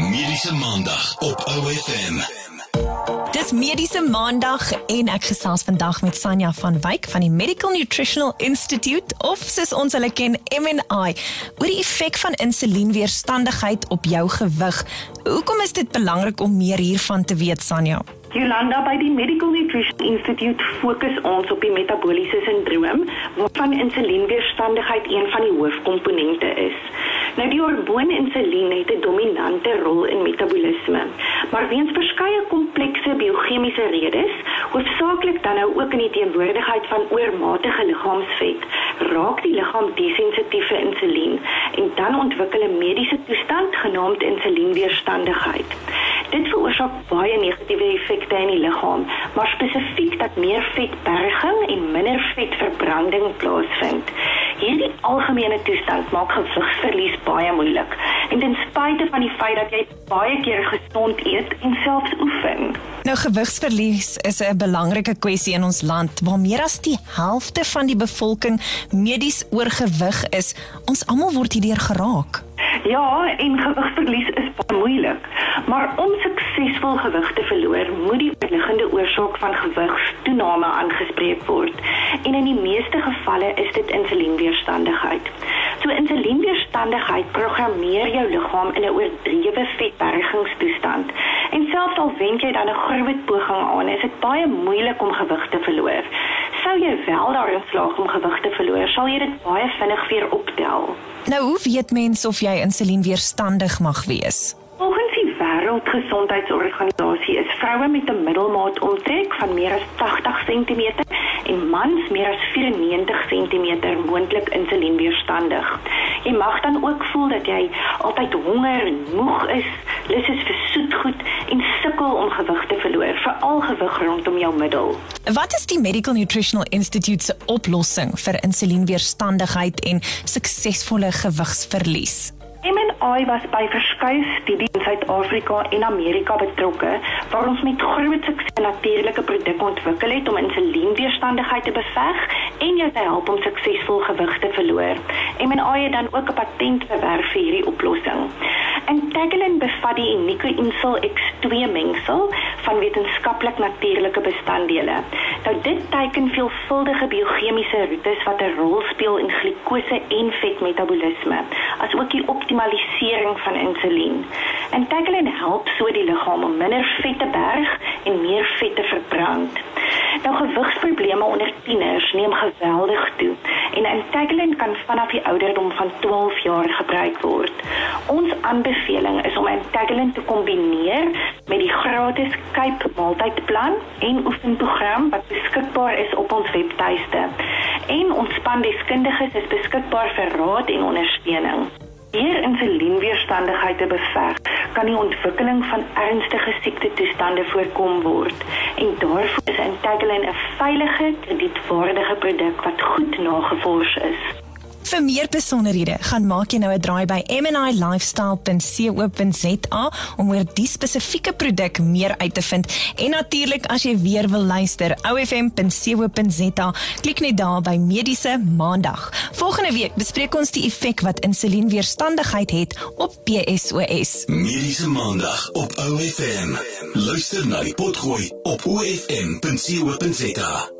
Mediese Maandag op OFM. Dis Mediese Maandag en ek gesels vandag met Sanja van Wyk van die Medical Nutritional Institute of soos ons hulle ken MNI oor die effek van insulienweerstandigheid op jou gewig. Hoekom is dit belangrik om meer hiervan te weet Sanja? Jolanda by die Medical Nutrition Institute fokus ons op die metabooliese sindroom waarvan insulienweerstandigheid een van die hoofkomponente is. Nou die hormoon insulien het 'n dominante rol in metabolisme, maar weens verskeie komplekse biochemiese redes, hoofsaaklik dan nou ook in die teenwoordigheid van oormatige liggaamsvet, raak die liggaam desensitief vir insulien en dan ontwikkel 'n mediese toestand genaamd insulienweerstandigheid. Dit veroorsaak baie negatiewe effekte in die liggaam, maar spesifiek dat meer vetberging en minder vetverbranding plaasvind. Hierdie algemene toestand maak gewigsverlies baie moeilik. En ten spyte van die feit dat jy baie keer gesond eet en selfs oefen. Nou gewigsverlies is 'n belangrike kwessie in ons land waar meer as die helfte van die bevolking medies oorgewig is. Ons almal word hierdeur geraak. Ja, en gewigsverlies is baie moeilik. Maar om suksesvol gewig te verloor, moet die onderliggende oorsaak van gewigstoename aangespreek word. En in die meeste gevalle is dit insulienweerstandigheid. So insulienweerstandigheid programmeer jou liggaam in 'n oordrewe vetbergingstoestand. En selfs al wend jy dan 'n groot poging aan, is dit baie moeilik om gewig te verloor. Sou jy wel daarin slaag om gewig te verloor, sal jy dit baie vinnig weer optel. Nou hoe weet mens of jy insulienweerstandig mag wees? Volgens die Wêreldgesondheidsorganisasie is vroue met 'n middelmaat omtrek van meer as 80 cm en mans meer as 94 cm moontlik insulienweerstandig. Jy mag dan ook voel dat jy altyd honger en moeg is, lus is vir soetgoed en sukkel om gewig te verloor, veral gewig rondom jou middel. Wat is die Medical Nutritional Institute se oplossing vir insulienweerstandigheid en suksesvolle gewigsverlies? MNI was by verskeie studies in Suid-Afrika en Amerika betrokke waar ons met groot sukses natuurlike produkte ontwikkel het om insulienweerstandigheid te beveg en jou te help om suksesvol gewig te verloor. MNI het dan ook 'n patent verwerf vir hierdie oplossing. Integelin bevat die unieke Insul X2 mengsel van wetenskaplik natuurlike bestanddele. Nou dit teiken veelvuldige biochemiese roetes wat 'n rol speel in glikose en vetmetabolisme, asook die optimalisering van insulien. Integelin help so die liggaam om minder vet te berg en meer vet te verbrand. Nou gewigsprobleme onder tieners neem geweldig toe en Integelin kan vanaf die ouderdom van 12 jaar gebruik word. Ons aanbeveling is om Integelin te kombineer met die gratis Cape maaltydplan en oefenprogram wat beskikbaar is op ons webtuiste. En ons spandeskundiges is beskikbaar vir raad en ondersteuning. Hier insulienweerstandigheid te beveg, kan die ontwikkeling van ernstige siektetoestande voorkom word. En daarvoor is Integelin 'n veilige, kredietwaardige produk wat goed nagevors is. Vir meer besonderhede, gaan maak jy nou 'n draai by mnilifestyle.co.za om oor die spesifieke produk meer uit te vind. En natuurlik as jy weer wil luister, ofm.co.za, klik net daar by Mediese Maandag. Volgende week bespreek ons die effek wat insulienweerstandigheid het op PSOS. Mediese Maandag op OFM. Luister na die potgooi op OFM.co.za.